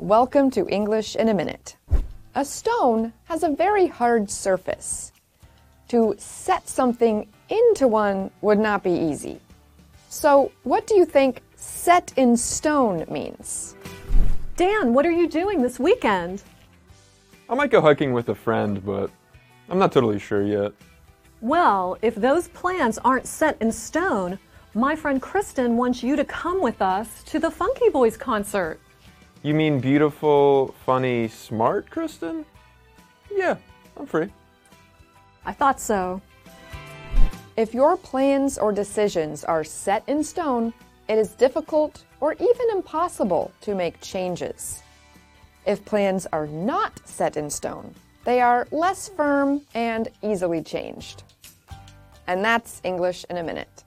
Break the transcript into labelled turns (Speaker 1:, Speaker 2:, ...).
Speaker 1: Welcome to English in a Minute. A stone has a very hard surface. To set something into one would not be easy. So, what do you think set in stone means?
Speaker 2: Dan, what are you doing this weekend?
Speaker 3: I might go hiking with a friend, but I'm not totally sure yet.
Speaker 2: Well, if those plans aren't set in stone, my friend Kristen wants you to come with us to the Funky Boys concert.
Speaker 3: You mean beautiful, funny, smart Kristen? Yeah, I'm free.
Speaker 2: I thought so.
Speaker 1: If your plans or decisions are set in stone, it is difficult or even impossible to make changes. If plans are not set in stone, they are less firm and easily changed. And that's English in a minute.